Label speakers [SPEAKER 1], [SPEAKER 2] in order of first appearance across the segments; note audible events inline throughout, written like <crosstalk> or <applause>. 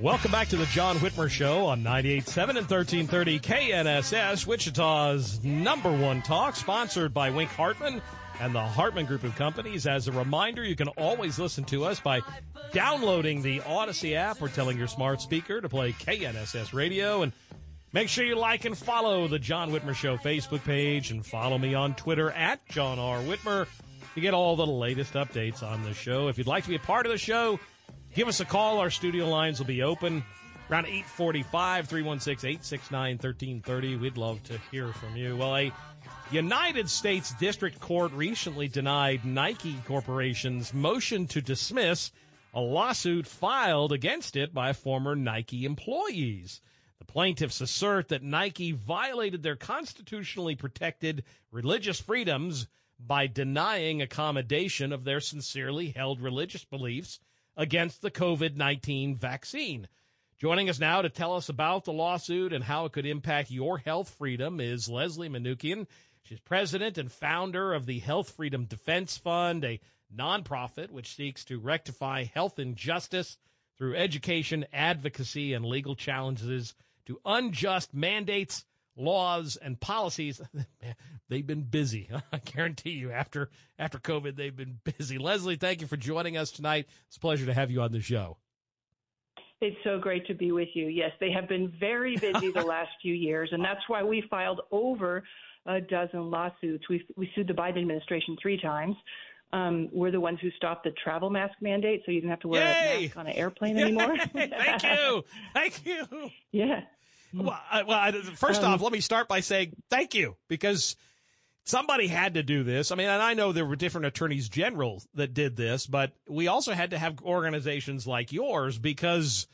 [SPEAKER 1] Welcome back to the John Whitmer Show on 98.7 and 1330 KNSS, Wichita's number one talk, sponsored by Wink Hartman and the Hartman Group of Companies. As a reminder, you can always listen to us by downloading the Audacy app or telling your smart speaker to play KNSS radio. And make sure you like and follow the John Whitmer Show Facebook page and follow me on Twitter at John R. Whitmer to get all the latest updates on the show. If you'd like to be a part of the show, Give us a call. Our studio lines will be open around 845 316 869 1330. We'd love to hear from you. Well, a United States District Court recently denied Nike Corporation's motion to dismiss a lawsuit filed against it by former Nike employees. The plaintiffs assert that Nike violated their constitutionally protected religious freedoms by denying accommodation of their sincerely held religious beliefs against the COVID 19 vaccine. Joining us now to tell us about the lawsuit and how it could impact your health freedom is Leslie Manookian. She's president and founder of the Health Freedom Defense Fund, a nonprofit which seeks to rectify health injustice through education, advocacy, and legal challenges to unjust mandates, laws, and policies. <laughs> they've been busy. <laughs> I guarantee you, after after COVID, they've been busy. Leslie, thank you for joining us tonight. It's a pleasure to have you on the show.
[SPEAKER 2] It's so great to be with you. Yes, they have been very busy the <laughs> last few years, and that's why we filed over a dozen lawsuits. We we sued the Biden administration three times. Um, we're the ones who stopped the travel mask mandate, so you didn't have to wear
[SPEAKER 1] Yay!
[SPEAKER 2] a mask on an airplane anymore.
[SPEAKER 1] thank you, thank you.
[SPEAKER 2] yeah.
[SPEAKER 1] Well, I, well I, first
[SPEAKER 2] Um,
[SPEAKER 1] off, let me start by saying thank you because somebody had to do this. I mean, and I know there were different attorneys general that did this, but we also had to have organizations like yours because,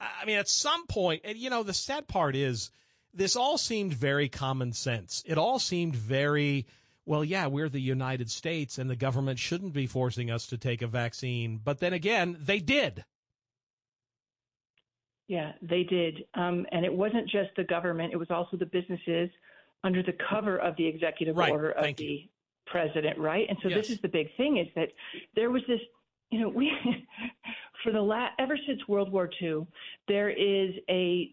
[SPEAKER 1] I mean, at some point, and you know, the sad part is this all seemed very common sense. It all seemed very, well, yeah, we're the United States and the government shouldn't be forcing us to take a vaccine. But then again, they did.
[SPEAKER 2] Yeah, they did. Um, and it wasn't just the government, it was also the businesses under the cover of the executive
[SPEAKER 1] Right,
[SPEAKER 2] order of
[SPEAKER 1] thank
[SPEAKER 2] the
[SPEAKER 1] you.
[SPEAKER 2] president, right? And so
[SPEAKER 1] Yes.
[SPEAKER 2] this is the big thing is that there was this, you know, we, <laughs> for the last, ever since World War II, there is a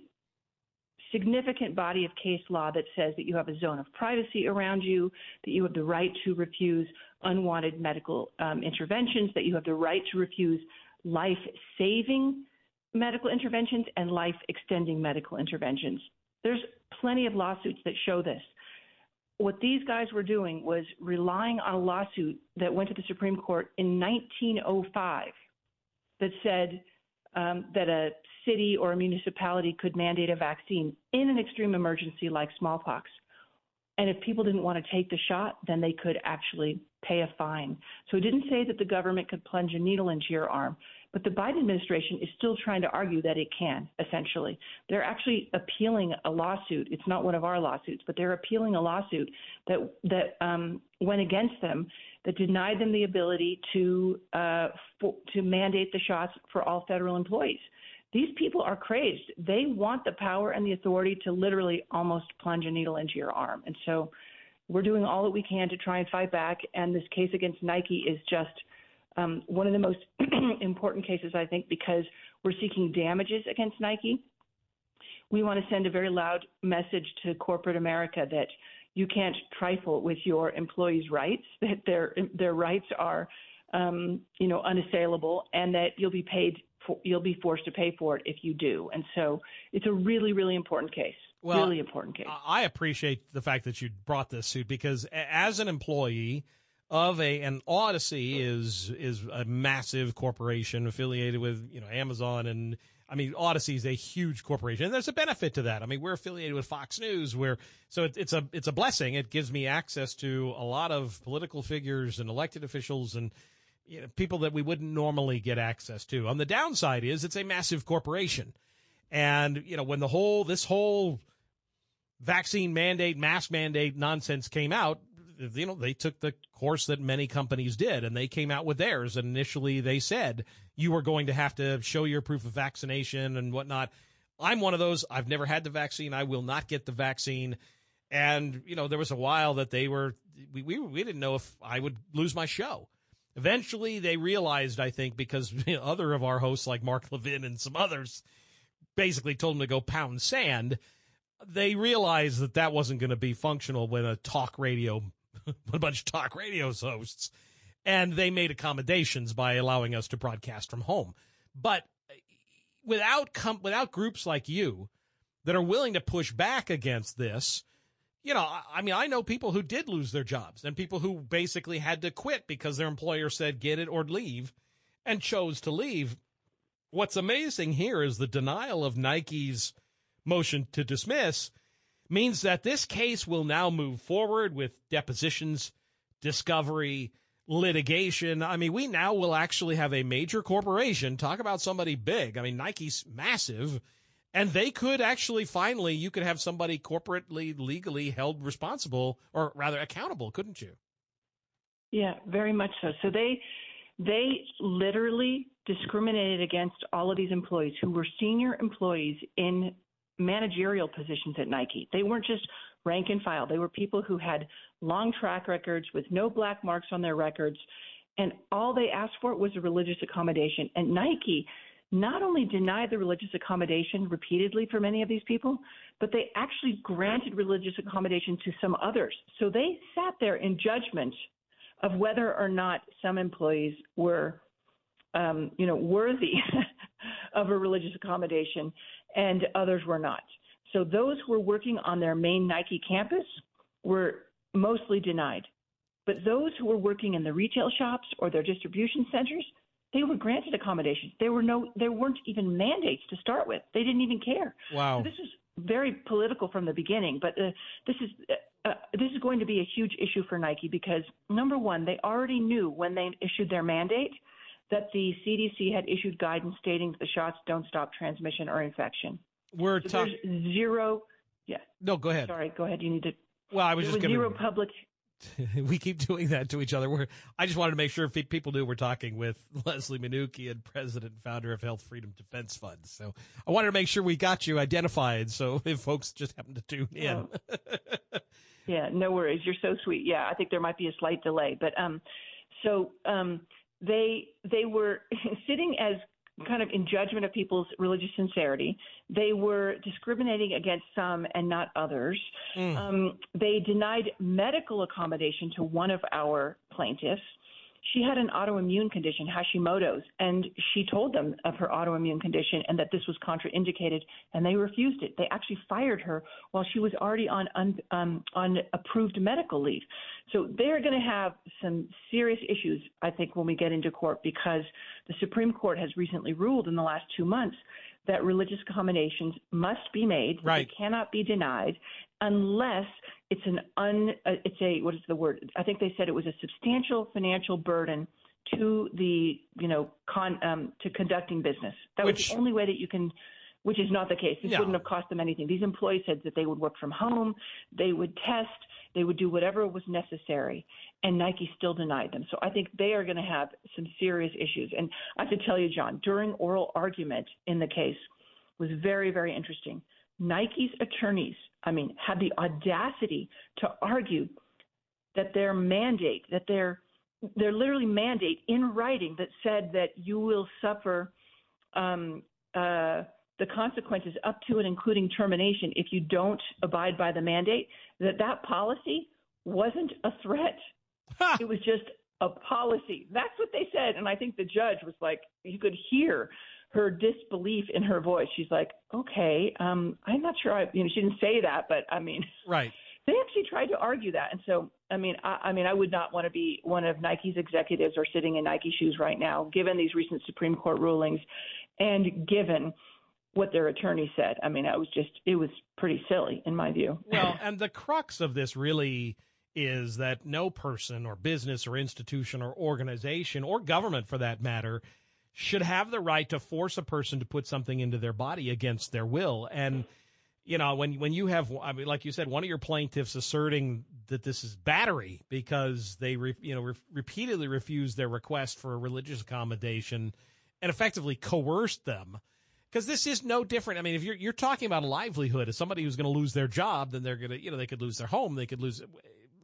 [SPEAKER 2] significant body of case law that says that you have a zone of privacy around you, that you have the right to refuse unwanted medical um, interventions, that you have the right to refuse life saving medical interventions and life extending medical interventions. There's plenty of lawsuits that show this. What these guys were doing was relying on a lawsuit that went to the Supreme Court in 1905 that said um, that a city or a municipality could mandate a vaccine in an extreme emergency like smallpox. And if people didn't want to take the shot, then they could actually pay a fine. So it didn't say that the government could plunge a needle into your arm, but the Biden administration is still trying to argue that it can, essentially. They're actually appealing a lawsuit. It's not one of our lawsuits, but they're appealing a lawsuit that, that um, went against them that denied them the ability to, uh, for, to mandate the shots for all federal employees. these people are crazed. They want the power and the authority to literally almost plunge a needle into your arm. And so we're doing all that we can to try and fight back. And this case against Nike is just um, one of the most <clears throat> important cases, I think, because we're seeking damages against Nike. We want to send a very loud message to corporate America that you can't trifle with your employees' rights, <laughs> that their their rights are, um, you know, unassailable, and that you'll be paid for, you'll be forced to pay for it if you do. And so it's a really, really important case. Well, really important case.
[SPEAKER 1] I appreciate the fact that you brought this suit because as an employee of a and Audacy is is a massive corporation affiliated with you know Amazon and I mean Audacy is a huge corporation and there's a benefit to that. I mean we're affiliated with Fox News where so it, it's a it's a blessing. It gives me access to a lot of political figures and elected officials and you know, people that we wouldn't normally get access to. On the downside is it's a massive corporation. And, you know, when the whole, this whole vaccine mandate, mask mandate nonsense came out, you know, they took the course that many companies did and they came out with theirs. And initially they said you were going to have to show your proof of vaccination and whatnot. I'm one of those. I've never had the vaccine. I will not get the vaccine. And, you know, there was a while that they were, we, we, we didn't know if I would lose my show. Eventually, they realized, I think, because <laughs> other of our hosts, like Mark Levin and some others, basically told them to go pound sand. They realized that that wasn't going to be functional when a talk radio, a bunch of talk radio hosts, and they made accommodations by allowing us to broadcast from home. But without com- without groups like you that are willing to push back against this, you know, I mean, I know people who did lose their jobs and people who basically had to quit because their employer said get it or leave and chose to leave. What's amazing here is the denial of Nike's motion to dismiss means that this case will now move forward with depositions, discovery, litigation. I mean, we now will actually have a major corporation talk about somebody big. I mean, Nike's massive and they could actually finally you could have somebody corporately legally held responsible or rather accountable couldn't you
[SPEAKER 2] yeah very much so so they they literally discriminated against all of these employees who were senior employees in managerial positions at Nike. They weren't just rank and file. They were people who had long track records with no black marks on their records. And all they asked for was a religious accommodation. And Nike not only denied the religious accommodation repeatedly for many of these people, but they actually granted religious accommodation to some others. So they sat there in judgment of whether or not some employees were, um, you know, worthy <laughs> of a religious accommodation, and others were not. So those who were working on their main Nike campus were mostly denied. But those who were working in the retail shops or their distribution centers, they were granted accommodations. There were no, there weren't even mandates to start with. They didn't even care.
[SPEAKER 1] Wow.
[SPEAKER 2] So this was very political from the beginning, but uh, this is uh, uh, this is going to be a huge issue for Nike because number one, they already knew when they issued their mandate that the CDC had issued guidance stating that the shots don't stop transmission or infection.
[SPEAKER 1] We're
[SPEAKER 2] so talking zero. Yeah.
[SPEAKER 1] No, go ahead.
[SPEAKER 2] Sorry, go ahead. You need to.
[SPEAKER 1] Well, I was
[SPEAKER 2] there
[SPEAKER 1] just
[SPEAKER 2] was zero public <laughs>
[SPEAKER 1] we keep doing that to each other. We're, I just wanted to make sure people knew we're talking with <laughs> Leslie Manookian, president and founder of Health Freedom Defense Fund. So I wanted to make sure we got you identified. So <laughs> if folks just happen to tune in.
[SPEAKER 2] Oh. yeah, no worries. You're so sweet. Yeah, I think there might be a slight delay, but um, so um, they they were <laughs> sitting as kind of in judgment of people's religious sincerity. They were discriminating against some and not others. Mm. Um, they denied medical accommodation to one of our plaintiffs she had an autoimmune condition, Hashimoto's, and she told them of her autoimmune condition and that this was contraindicated, and they refused it. They actually fired her while she was already on un, um, on approved medical leave. So they're going to have some serious issues, I think, when we get into court because the Supreme Court has recently ruled in the last two months that religious accommodations must be made.
[SPEAKER 1] Right.
[SPEAKER 2] They cannot be denied unless it's an un uh, it's a what is the word? I think they said it was a substantial financial burden to the you know con um, to conducting business. That
[SPEAKER 1] Which,
[SPEAKER 2] was the only way that you can which is not the case. This
[SPEAKER 1] No.
[SPEAKER 2] wouldn't have cost them anything. These employees said that they would work from home, they would test, they would do whatever was necessary, and Nike still denied them. So I think they are going to have some serious issues. And I have to tell you, John, during oral argument in the case was very, very interesting. Nike's attorneys, I mean, had the audacity to argue that their mandate, that their their literally mandate in writing that said that you will suffer um, uh, the consequences up to and including termination if you don't abide by the mandate, that that policy wasn't a threat. it was just a policy. That's what they said. And I think the judge was like, you could hear her disbelief in her voice. She's like, okay, um, I'm not sure. I, you know, she didn't say that, but I mean,
[SPEAKER 1] Right. <laughs>
[SPEAKER 2] they actually tried to argue that. And so, I mean, I, I mean, I would not want to be one of Nike's executives or sitting in Nike shoes right now, given these recent Supreme Court rulings, and given what their attorney said. I mean, I was just, it was pretty silly in my view.
[SPEAKER 1] Well, <laughs> and the crux of this really is that no person or business or institution or organization or government for that matter should have the right to force a person to put something into their body against their will. And you know, when when you have, I mean, like you said, one of your plaintiffs asserting that this is battery because they, re, you know, re- repeatedly refused their request for a religious accommodation and effectively coerced them. Because this is no different. I mean, if you're you're talking about a livelihood, as somebody who's going to lose their job, then they're going to, you know, they could lose their home, they could lose.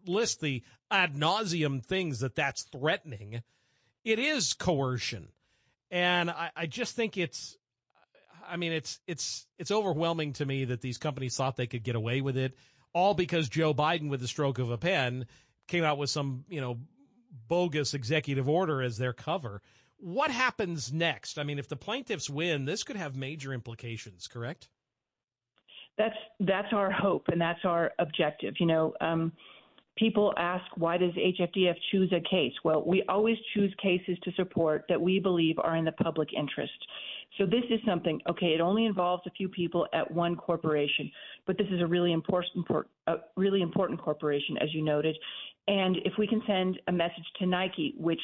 [SPEAKER 1] List the ad nauseum things that that's threatening. It is coercion, and I, I just think it's I mean, it's it's it's overwhelming to me that these companies thought they could get away with it, all because Joe Biden, with the stroke of a pen, came out with some you know bogus executive order as their cover. What happens next? I mean, if the plaintiffs win, this could have major implications. Correct?
[SPEAKER 2] That's that's our hope and that's our objective. You know, um, people ask why does HFDF choose a case? Well, we always choose cases to support that we believe are in the public interest. So this is something. Okay, it only involves a few people at one corporation, but this is a really important, a really important corporation, as you noted. And if we can send a message to Nike, which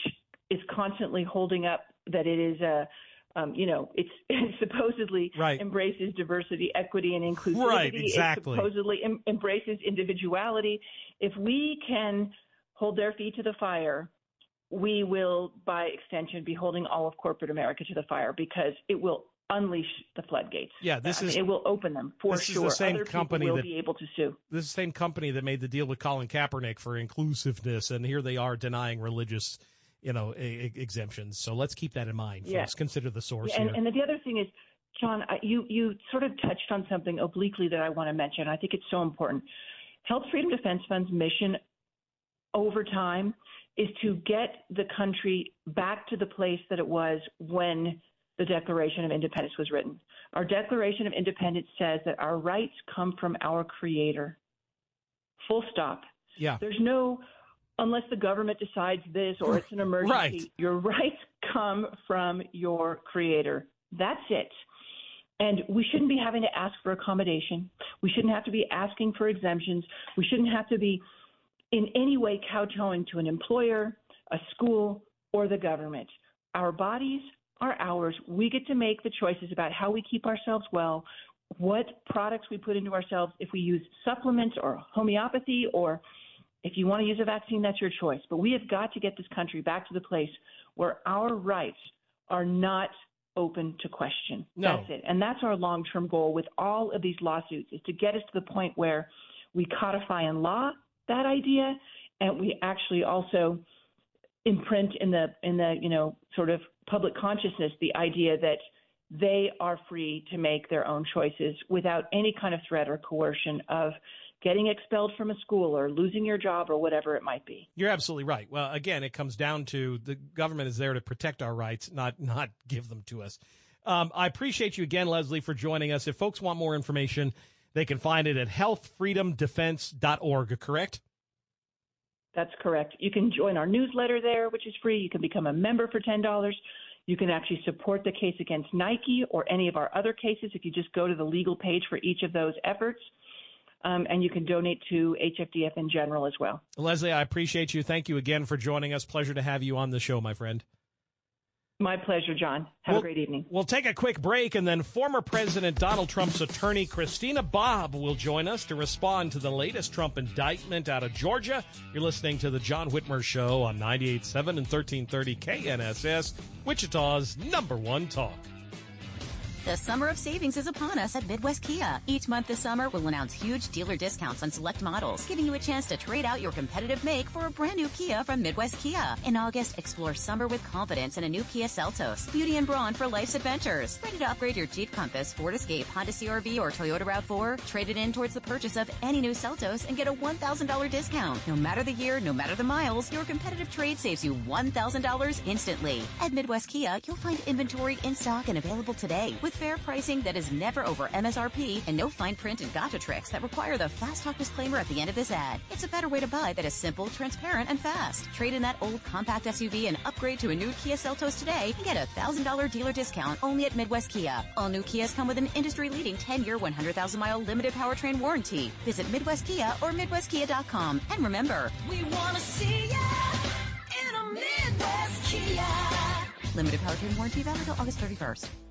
[SPEAKER 2] is constantly holding up that it is a um, you know, it's <laughs> it supposedly
[SPEAKER 1] Right.
[SPEAKER 2] embraces diversity, equity, and inclusivity.
[SPEAKER 1] Right, exactly.
[SPEAKER 2] It supposedly em- embraces individuality. If we can hold their feet to the fire, we will, by extension, be holding all of corporate America to the fire because it will unleash the floodgates.
[SPEAKER 1] Yeah, this
[SPEAKER 2] I mean,
[SPEAKER 1] is-
[SPEAKER 2] it will open them for
[SPEAKER 1] this is
[SPEAKER 2] sure.
[SPEAKER 1] the same
[SPEAKER 2] Other
[SPEAKER 1] company
[SPEAKER 2] will
[SPEAKER 1] that-
[SPEAKER 2] be able to sue.
[SPEAKER 1] This is the same company that made the deal with Colin Kaepernick for inclusiveness, and here they are denying religious, you know, e- exemptions. So let's keep that in mind, folks.
[SPEAKER 2] Yeah.
[SPEAKER 1] Consider the source
[SPEAKER 2] and,
[SPEAKER 1] here.
[SPEAKER 2] and the other thing is, John, you you sort of touched on something obliquely that I want to mention. I think it's so important. Health Freedom Defense Fund's mission over time is to get the country back to the place that it was when the Declaration of Independence was written. Our Declaration of Independence says that our rights come from our Creator. Full stop.
[SPEAKER 1] yeah.
[SPEAKER 2] There's no, unless the government decides this or it's an emergency,
[SPEAKER 1] Right.
[SPEAKER 2] your rights come from your creator. That's it. And we shouldn't be having to ask for accommodation. We shouldn't have to be asking for exemptions. We shouldn't have to be in any way kowtowing to an employer, a school, or the government. Our bodies are ours. We get to make the choices about how we keep ourselves well, what products we put into ourselves, if we use supplements or homeopathy, or if you want to use a vaccine, that's your choice. But we have got to get this country back to the place where our rights are not open to question.
[SPEAKER 1] No.
[SPEAKER 2] That's it. And that's our long term goal with all of these lawsuits is to get us to the point where we codify in law that idea and we actually also imprint in the in the you know sort of public consciousness the idea that they are free to make their own choices without any kind of threat or coercion of getting expelled from a school or losing your job or whatever it might be.
[SPEAKER 1] You're absolutely right. Well, again, it comes down to the government is there to protect our rights, not not give them to us. Um, I appreciate you again, Leslie, for joining us. If folks want more information, they can find it at healthfreedomdefense.org. Correct?
[SPEAKER 2] That's correct. You can join our newsletter there, which is free. You can become a member for $10. You can actually support the case against Nike or any of our other cases if you just go to the legal page for each of those efforts. Um, and you can donate to HFDF in general as well.
[SPEAKER 1] Leslie, I appreciate you. Thank you again for joining us. Pleasure to have you on the show, my friend.
[SPEAKER 2] My pleasure, John. Have
[SPEAKER 1] We'll-
[SPEAKER 2] a great evening.
[SPEAKER 1] We'll take a quick break, and then former President Donald Trump's attorney, Christina Bobb, will join us to respond to the latest Trump indictment out of Georgia. You're listening to The John Whitmer Show on 98.7 and 1330 KNSS, Wichita's number one talk.
[SPEAKER 3] The summer of savings is upon us at Midwest Kia. Each month this summer, we'll announce huge dealer discounts on select models, giving you a chance to trade out your competitive make for a brand new Kia from Midwest Kia. In August, explore summer with confidence in a new Kia Seltos. Beauty and brawn for life's adventures. Ready to upgrade your Jeep Compass, Ford Escape, Honda CRV, or Toyota RAV4? Trade it in towards the purchase of any new Seltos and get a $1,000 discount. No matter the year, no matter the miles, your competitive trade saves you $1,000 instantly. At Midwest Kia, you'll find inventory in stock and available today with fair pricing that is never over MSRP and no fine print and gotcha tricks that require the fast talk disclaimer at the end of this ad. It's a better way to buy that is simple, transparent, and fast. Trade in that old compact SUV and upgrade to a new Kia Seltos today and get a $1,000 dealer discount only at Midwest Kia. All new Kias come with an industry-leading 10-year, 100,000-mile limited powertrain warranty. Visit Midwest Kia or MidwestKia.com. And remember,
[SPEAKER 4] We wanna see ya in a Midwest Kia.
[SPEAKER 3] limited powertrain warranty valid until August 31st.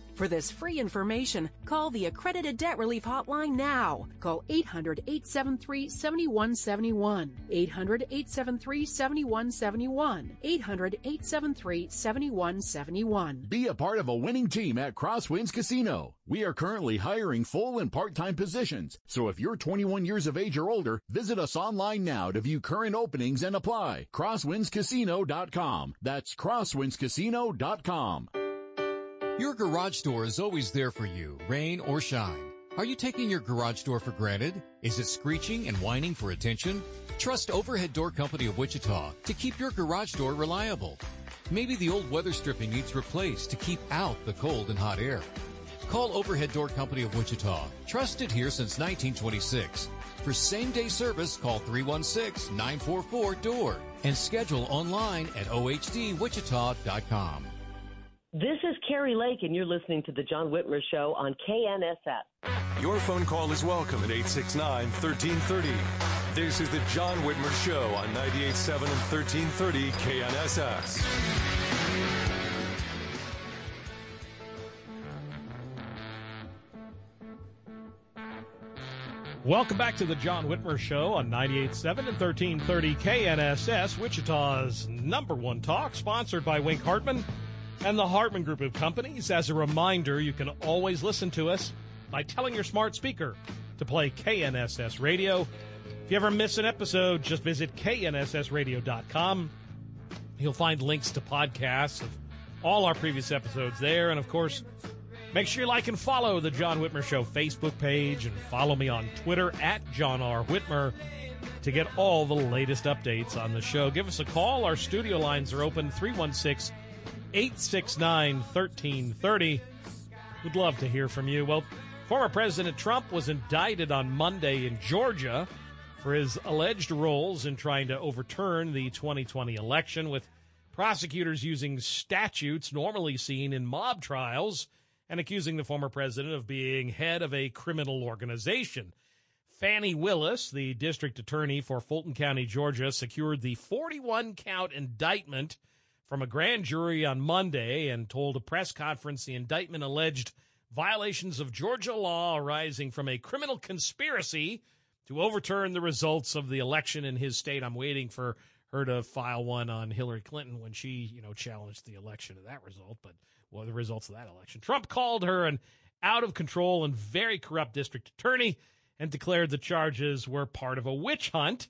[SPEAKER 5] For this free information, call the Accredited Debt Relief Hotline now. Call 800 873 7171. 800 873 7171. 800 873 7171.
[SPEAKER 6] Be a part of a winning team at Crosswinds Casino. We are currently hiring full and part-time positions. So if you're 21 years of age or older, visit us online now to view current openings and apply. CrosswindsCasino.com. That's CrosswindsCasino.com.
[SPEAKER 7] Your garage door is always there for you, rain or shine. Are you taking your garage door for granted? Is it screeching and whining for attention? Trust Overhead Door Company of Wichita to keep your garage door reliable. Maybe the old weather stripping needs replaced to keep out the cold and hot air. Call Overhead Door Company of Wichita, trusted here since 1926. For same day service, call 316 944 DOOR and schedule online at OHDWichita.com.
[SPEAKER 8] This is Kari Lake, and you're listening to The John Whitmer Show on KNSS.
[SPEAKER 9] Your phone call is welcome at 869 1330. This is the John Whitmer Show on 98.7 and 1330 KNSS.
[SPEAKER 1] Welcome back to the John Whitmer Show on 98.7 and 1330 KNSS, Wichita's number one talk, sponsored by Wink Hartman and the Hartman Group of Companies. As a reminder, you can always listen to us by telling your smart speaker to play KNSS Radio. If you ever miss an episode, just visit knssradio.com. You'll find links to podcasts of all our previous episodes there. And of course, make sure you like and follow the John Whitmer Show Facebook page and follow me on Twitter at John R. Whitmer to get all the latest updates on the show. Give us a call. Our studio lines are open 316 869 1330. We'd love to hear from you. Well, former President Trump was indicted on Monday in Georgia for his alleged roles in trying to overturn the 2020 election, with prosecutors using statutes normally seen in mob trials and accusing the former president of being head of a criminal organization. Fani Willis, the district attorney for Fulton County, Georgia, secured the 41 count indictment from a grand jury on Monday and told a press conference the indictment alleged violations of Georgia law arising from a criminal conspiracy to overturn the results of the election in his state. I'm waiting for her to file one on Hillary Clinton when she, you know, challenged the election of that result, but well, the results of that election. Trump called her an out of control and very corrupt district attorney and declared the charges were part of a witch hunt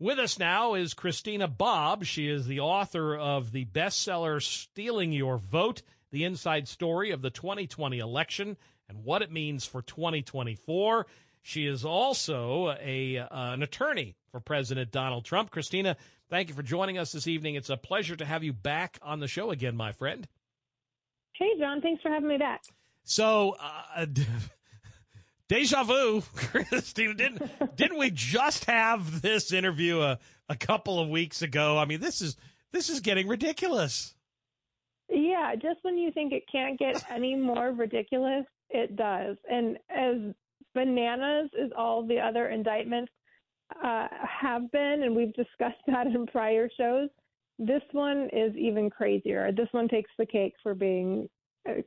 [SPEAKER 1] With us now is Christina Bobb. She is the author of the bestseller Stealing Your Vote, the inside story of the 2020 election and what it means for 2024. She is also a uh, an attorney for President Donald Trump. Christina, thank you for joining us this evening. It's a pleasure to have you back on the show again, my friend.
[SPEAKER 10] Hey, John. Thanks for having me back.
[SPEAKER 1] So, uh, <laughs> deja vu, <laughs> Christina. Didn't didn't we just have this interview a, a couple of weeks ago? I mean, this is this is getting ridiculous.
[SPEAKER 10] Yeah, just when you think it can't get any more ridiculous, it does. And as bananas as all the other indictments uh, have been, and we've discussed <laughs> that in prior shows, this one is even crazier. This one takes the cake for being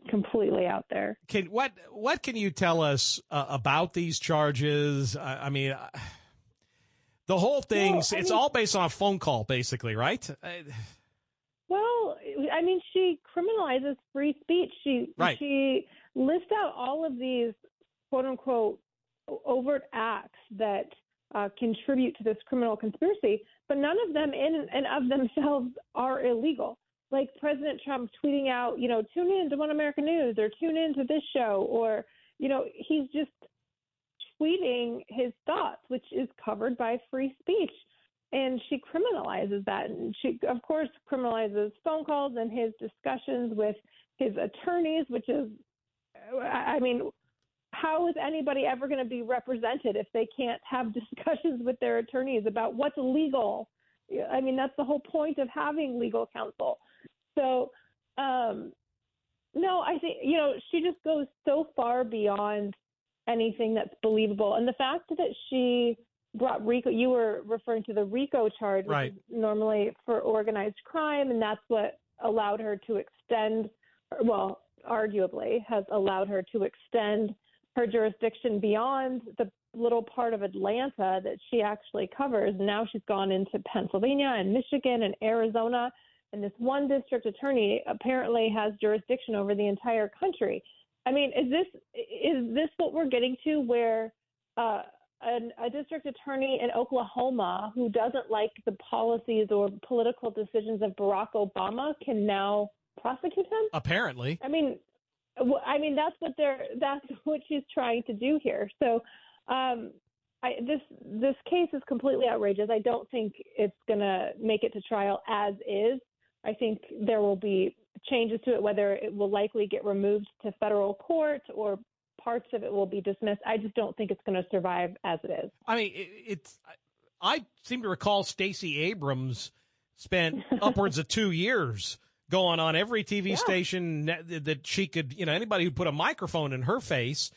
[SPEAKER 10] completely out there.
[SPEAKER 1] Can what what can you tell us uh, about these charges? I, I mean, uh, the whole thing
[SPEAKER 10] Well,
[SPEAKER 1] it's
[SPEAKER 10] mean-
[SPEAKER 1] all based on a phone call, basically, right? Uh,
[SPEAKER 10] Well, I mean, she criminalizes free speech. She
[SPEAKER 1] Right.
[SPEAKER 10] she lists out all of these quote unquote overt acts that uh, contribute to this criminal conspiracy, but none of them in and of themselves are illegal. Like President Trump tweeting out, you know, tune in to One American News or tune in to this show, or you know, he's just tweeting his thoughts, which is covered by free speech. And she criminalizes that. And she of course criminalizes phone calls and his discussions with his attorneys which is i I mean how is anybody ever going to be represented if they can't have <laughs> discussions with their attorneys about what's legal? I mean that's the whole point of having legal counsel so um no i think you know she just goes so far beyond anything that's believable and the fact that she brought RICO. You were referring to the RICO charge,
[SPEAKER 1] Right.
[SPEAKER 10] normally for organized crime, and that's what allowed her to extend. Well, arguably, has allowed her to extend her jurisdiction beyond the little part of Atlanta that she actually covers. Now she's gone into Pennsylvania and Michigan and Arizona, and this one district attorney apparently has jurisdiction over the entire country. I mean, is this is this what we're getting to where? Uh, an, a district attorney in Oklahoma who doesn't like the policies or political decisions of Barack Obama can now prosecute him.
[SPEAKER 1] apparently,
[SPEAKER 10] I mean, I mean that's what they're that's <laughs> what she's trying to do here. So, um, I, this this case is completely outrageous. I don't think it's going to make it to trial as is. I think there will be changes to it, whether it will likely get removed to federal court or parts of it will be dismissed. I just don't think it's going to survive as it is.
[SPEAKER 1] I mean, it, it's. I seem to recall Stacey Abrams spent <laughs> upwards of two years going on every TV station that, that she could. You know, anybody who put a microphone in her face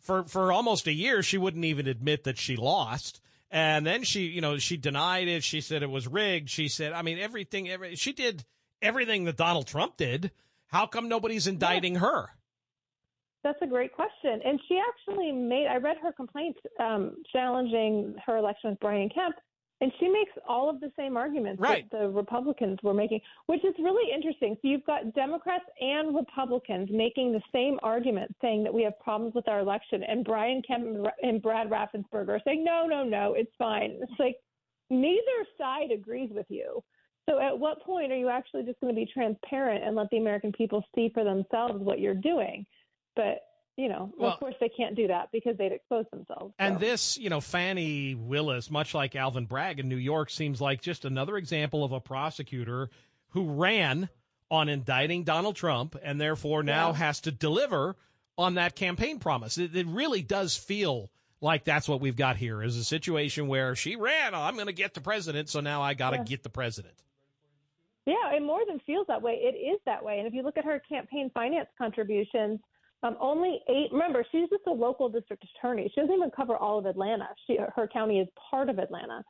[SPEAKER 1] for for almost a year, she wouldn't even admit that she lost. And then she, you know, she denied it. She said it was rigged. She said, I mean, everything. Every, she did everything that Donald Trump did. How come nobody's indicting her?
[SPEAKER 10] That's a great question. And she actually made, I read her complaint um, challenging her election with Brian Kemp, and she makes all of the same arguments
[SPEAKER 1] Right.
[SPEAKER 10] that the Republicans were making, which is really interesting. So you've got Democrats and Republicans making the same argument, saying that we have problems with our election, and Brian Kemp and Brad Raffensperger are saying, no, no, no, it's fine. It's like neither side agrees with you. So at what point are you actually just going to be transparent and let the American people see for themselves what you're doing? But you know,
[SPEAKER 1] Well-
[SPEAKER 10] of course they can't do that because they'd expose themselves.
[SPEAKER 1] And this, you know, Fani Willis, much like Alvin Bragg in New York, seems like just another example of a prosecutor who ran on indicting Donald Trump and therefore now
[SPEAKER 10] Yeah.
[SPEAKER 1] has to deliver on that campaign promise. It, it really does feel like that's what we've got here is a situation where she ran, oh, I'm going to get the president, so now I got to
[SPEAKER 10] Yeah.
[SPEAKER 1] get the president.
[SPEAKER 10] Yeah, it more than feels that way. It is that way. And if you look at her campaign finance contributions, um, only eight. Remember, she's just a local district attorney. She doesn't even cover all of Atlanta. She her county is part of Atlanta,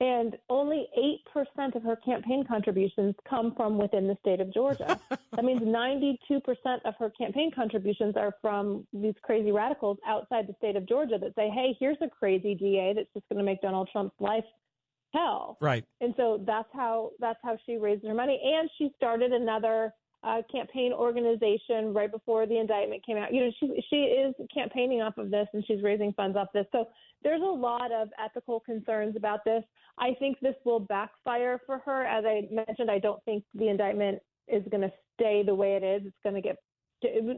[SPEAKER 10] and only eight percent of her campaign contributions come from within the state of Georgia. <laughs> that means ninety-two percent of her campaign contributions are from these crazy radicals outside the state of Georgia that say, "Hey, here's a crazy DA that's just going to make Donald Trump's life hell."
[SPEAKER 1] Right.
[SPEAKER 10] And so that's how that's how she raised her money, and she started another uh, campaign organization right before the indictment came out. You know, she she is campaigning off of this and she's raising funds off this. So there's a lot of ethical concerns about this. I think this will backfire for her. As I mentioned, I don't think the indictment is going to stay the way it is. It's going to get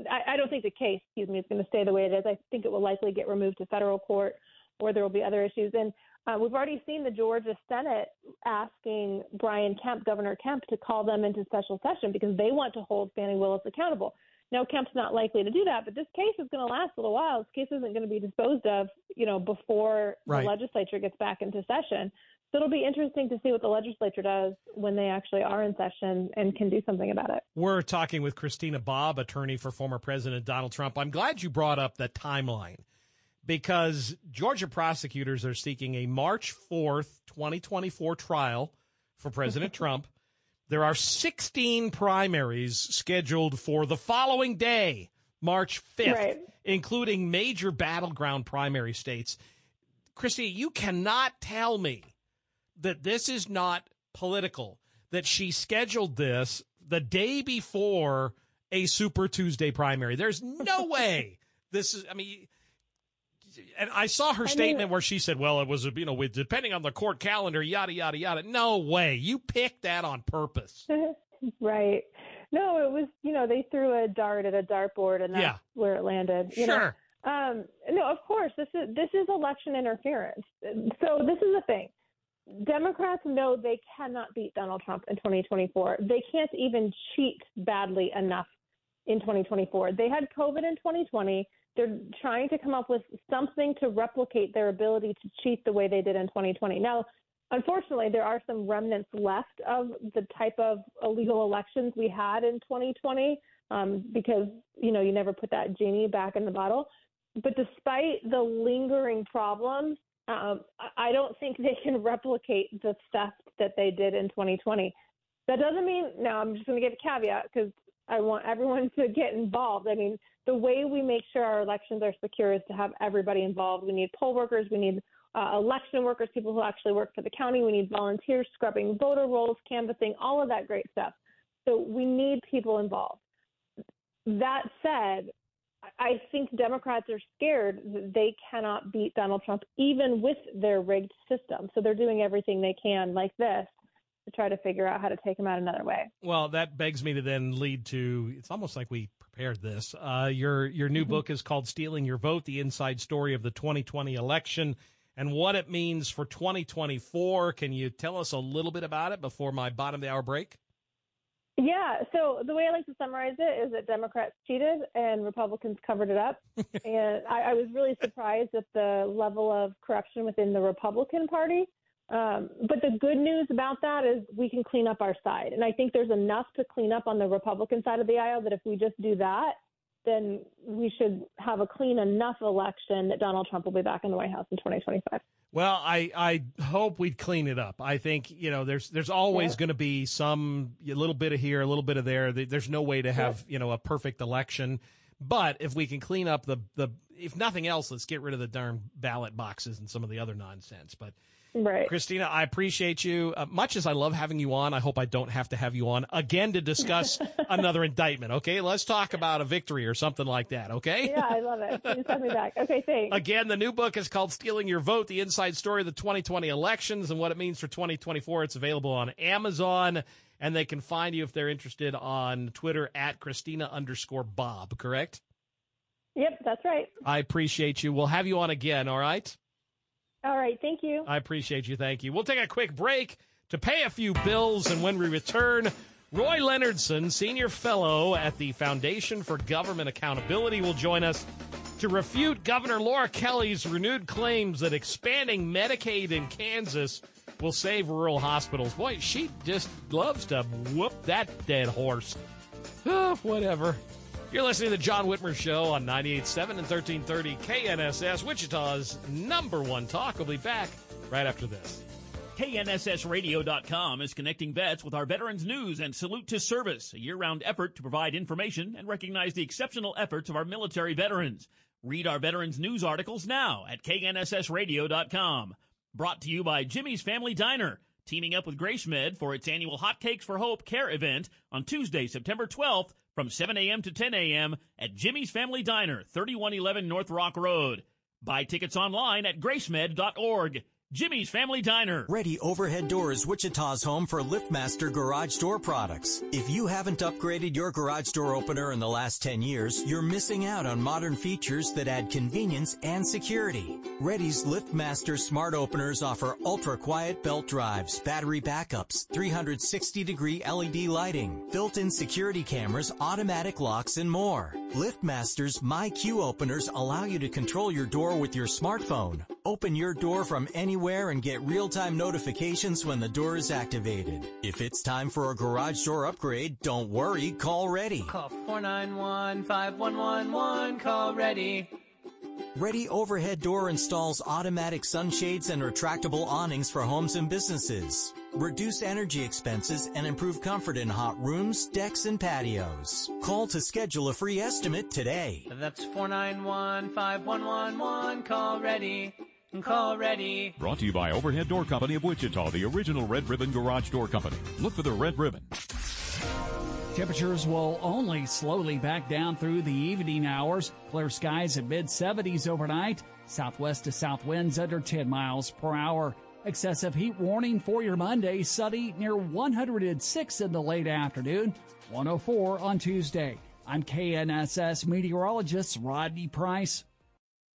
[SPEAKER 10] I, I don't think the case, excuse me, is going to stay the way it is. I think it will likely get removed to federal court, or there will be other issues. And uh, we've already seen the Georgia Senate asking Brian Kemp, Governor Kemp, to call them into special session because they want to hold Fani Willis accountable. Now, Kemp's not likely to do that, but this case is going to last a little while. This case isn't going to be disposed of, you know, before
[SPEAKER 1] Right.
[SPEAKER 10] the legislature gets back into session. So it'll be interesting to see what the legislature does when they actually are in session and can do something about it.
[SPEAKER 1] We're talking with Christina Bobb, attorney for former President Donald Trump. I'm glad you brought up the timeline because Georgia prosecutors are seeking a March 4th, 2024 trial for President <laughs> Trump. There are 16 primaries scheduled for the following day, March 5th,
[SPEAKER 10] Right.
[SPEAKER 1] including major battleground primary states. Christy, you cannot tell me that this is not political, that she scheduled this the day before a Super Tuesday primary. There's no <laughs> way this is, I mean, and I saw her
[SPEAKER 10] I
[SPEAKER 1] statement
[SPEAKER 10] mean-
[SPEAKER 1] where she said, well, it was, you know, with depending on the court calendar, yada, yada, yada. No way. You picked that on purpose. <laughs>
[SPEAKER 10] right. No, it was, you know, they threw a dart at a dartboard and that's
[SPEAKER 1] Yeah.
[SPEAKER 10] where it landed. You know?
[SPEAKER 1] Sure.
[SPEAKER 10] Um, no, of course, this is this is election interference. So this is the thing. Democrats know they cannot beat Donald Trump in 2024. They can't even cheat badly enough in 2024. They had COVID in 2020. They're trying to come up with something to replicate their ability to cheat the way they did in 2020. Now, unfortunately, there are some remnants left of the type of illegal elections we had in 2020 um, because you know you never put that genie back in the bottle. But despite the lingering problems, um, I- don't think they can replicate the theft that they did in 2020. That doesn't mean now. I'm just going to give a caveat because I want everyone <laughs> to get involved. I mean, the way we make sure our elections are secure is to have everybody involved. We need poll workers. We need uh, election workers, people who actually work for the county. We need volunteers scrubbing voter rolls, canvassing, all of that great stuff. So we need people involved. That said, I think Democrats are scared that they cannot beat Donald Trump even with their rigged system. So they're doing everything they can, like this, to try to figure out how to take them out another way.
[SPEAKER 1] Well, that begs me to then lead to it's almost like we prepared this. Uh, your your new book is called "Stealing Your Vote: The Inside Story of the 2020 Election and What It Means for 2024." Can you tell us a little bit about it before my bottom of the hour break?
[SPEAKER 10] Yeah. So the way I like to summarize it is that Democrats cheated and Republicans covered it up. <laughs> and I, I was really surprised at the level of corruption within the Republican Party. Um, but the good news about that is we can clean up our side. And I think there's enough to clean up on the Republican side of the aisle that if we just do that, then we should have a clean enough election that Donald Trump will be back in the White House in 2025.
[SPEAKER 1] Well, I, I hope we'd clean it up. I think you know there's there's always
[SPEAKER 10] Yeah.
[SPEAKER 1] going to be some a little bit of here, a little bit of there. There- There's no way to have you know a perfect election. But if we can clean up the the if nothing else, let's get rid of the darn ballot boxes and some of the other nonsense. But
[SPEAKER 10] Right.
[SPEAKER 1] Christina, I appreciate you. Uh, much as I love having you on, I hope I don't have to have you on again to discuss <laughs> another indictment. Okay, let's talk about a victory or something like that. Okay.
[SPEAKER 10] Yeah, I love it. Please have me back. Okay, thanks.
[SPEAKER 1] Again, the new book is called Stealing Your Vote The Inside Story of the 2020 Elections and What It Means for 2024. It's available on Amazon, and they can find you if they're interested on Twitter at Christina underscore Bobb, correct?
[SPEAKER 10] Yep, that's right.
[SPEAKER 1] I appreciate you. We'll have you on again, all right?
[SPEAKER 10] All right, thank you.
[SPEAKER 1] I appreciate you. Thank you. We'll take a quick break to pay a few bills, and when we return, Roy Lenardson, senior fellow at the Foundation for Government Accountability, will join us to refute Governor Laura Kelly's renewed claims that expanding Medicaid in Kansas will save rural hospitals. Boy, she just loves to whoop that dead horse. Ah, <sighs> whatever. You're listening to the John Whitmer Show on 98.7 and 1330 KNSS, Wichita's number one talk. We'll be back right after this.
[SPEAKER 11] KNSSradio.com is connecting vets with our veterans news and salute to service, a year-round effort to provide information and recognize the exceptional efforts of our military veterans. Read our veterans news articles now at KNSSradio.com. Brought to you by Jimmy's Family Diner. teaming up with GraceMed for its annual Hotcakes for Hope Care event on Tuesday, September 12th from 7 a.m. to 10 a.m. at Jimmy's Family Diner, 3111 North Rock Road. Buy tickets online at gracemed.org. Jimmy's Family Diner.
[SPEAKER 12] Ready Overhead Doors, Wichita's home for LiftMaster garage door products. If you haven't upgraded your garage door opener in the last 10 years, you're missing out on modern features that add convenience and security. Ready's LiftMaster smart openers offer ultra quiet belt drives, battery backups, 360 degree LED lighting, built-in security cameras, automatic locks, and more. LiftMaster's MyQ openers allow you to control your door with your smartphone. Open your door from anywhere and get real-time notifications when the door is activated. If it's time for a garage door upgrade, don't worry, call Ready.
[SPEAKER 13] Call 491-5111, call Ready.
[SPEAKER 12] Ready Overhead Door installs automatic sunshades and retractable awnings for homes and businesses. Reduce energy expenses and improve comfort in hot rooms, decks, and patios. Call to schedule a free estimate today.
[SPEAKER 13] That's 491-5111, call Ready. Call Ready.
[SPEAKER 14] Brought to you by Overhead Door Company of Wichita, the original Red Ribbon Garage Door Company. Look for the Red Ribbon.
[SPEAKER 15] Temperatures will only slowly back down through the evening hours. Clear skies at mid 70s overnight. Southwest to south winds under 10 miles per hour. Excessive heat warning for your Monday. Sunny near 106 in the late afternoon. 104 on Tuesday. I'm KNSS meteorologist Rodney Price.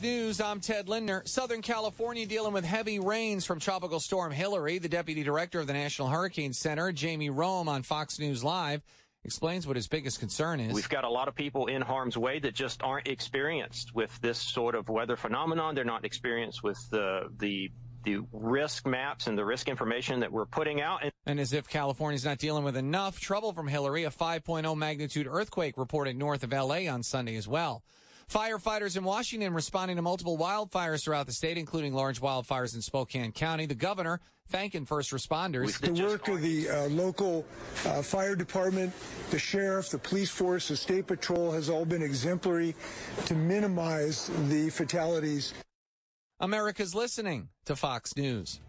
[SPEAKER 16] Fox News, I'm Ted Lindner. Southern California dealing with heavy rains from Tropical Storm Hilary. The Deputy Director of the National Hurricane Center, Jamie Rhome, on Fox News Live, explains what his biggest concern is.
[SPEAKER 17] We've got a lot of people in harm's way that just aren't experienced with this sort of weather phenomenon. They're not experienced with the the the risk maps and the risk information that we're putting out. And
[SPEAKER 16] And as if California's not dealing with enough trouble from Hilary, a 5.0 magnitude earthquake reported north of LA on Sunday as well. Firefighters in Washington responding to multiple wildfires throughout the state, including large wildfires in Spokane County. The governor thanking first responders.
[SPEAKER 18] The work of the uh, local uh, fire department, the sheriff, the police force, the state patrol has all been exemplary to minimize the fatalities.
[SPEAKER 16] America's listening to Fox News.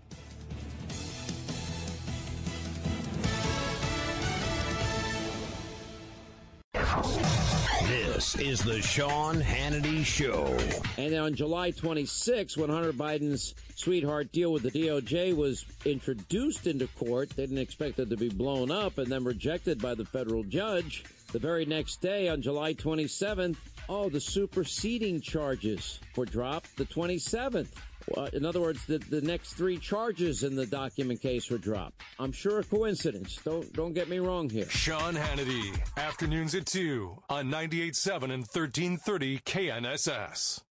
[SPEAKER 19] This is the Sean Hannity Show.
[SPEAKER 20] And on July 26, when Hunter Biden's sweetheart deal with the DOJ was introduced into court, they didn't expect it to be blown up and then rejected by the federal judge. The very next day, on July 27th, oh, the superseding charges were dropped the 27th. Well, in other words, the, the next three charges in the document case were dropped. I'm sure a coincidence. Don't don't get me wrong here.
[SPEAKER 9] Sean Hannity, afternoons at 2 on 98.7 and 1330 KNSS.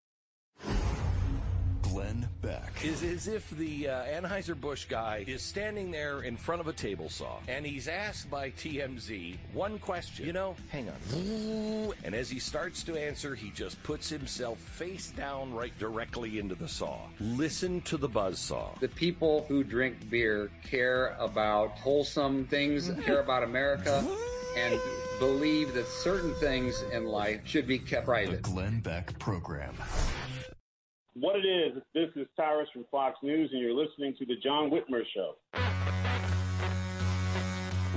[SPEAKER 21] Glenn Beck.
[SPEAKER 22] is as if the uh, Anheuser-Busch guy is standing there in front of a table saw and he's asked by TMZ one question. You know, hang on. And as he starts to answer, he just puts himself face down right directly into the saw. Listen to the buzz saw.
[SPEAKER 23] The people who drink beer care about wholesome things, <laughs> care about America, and believe that certain things in life should be kept private.
[SPEAKER 21] The Glenn Beck Program.
[SPEAKER 24] What it is, this is Tyrus from Fox News, and you're listening to The John Whitmer Show.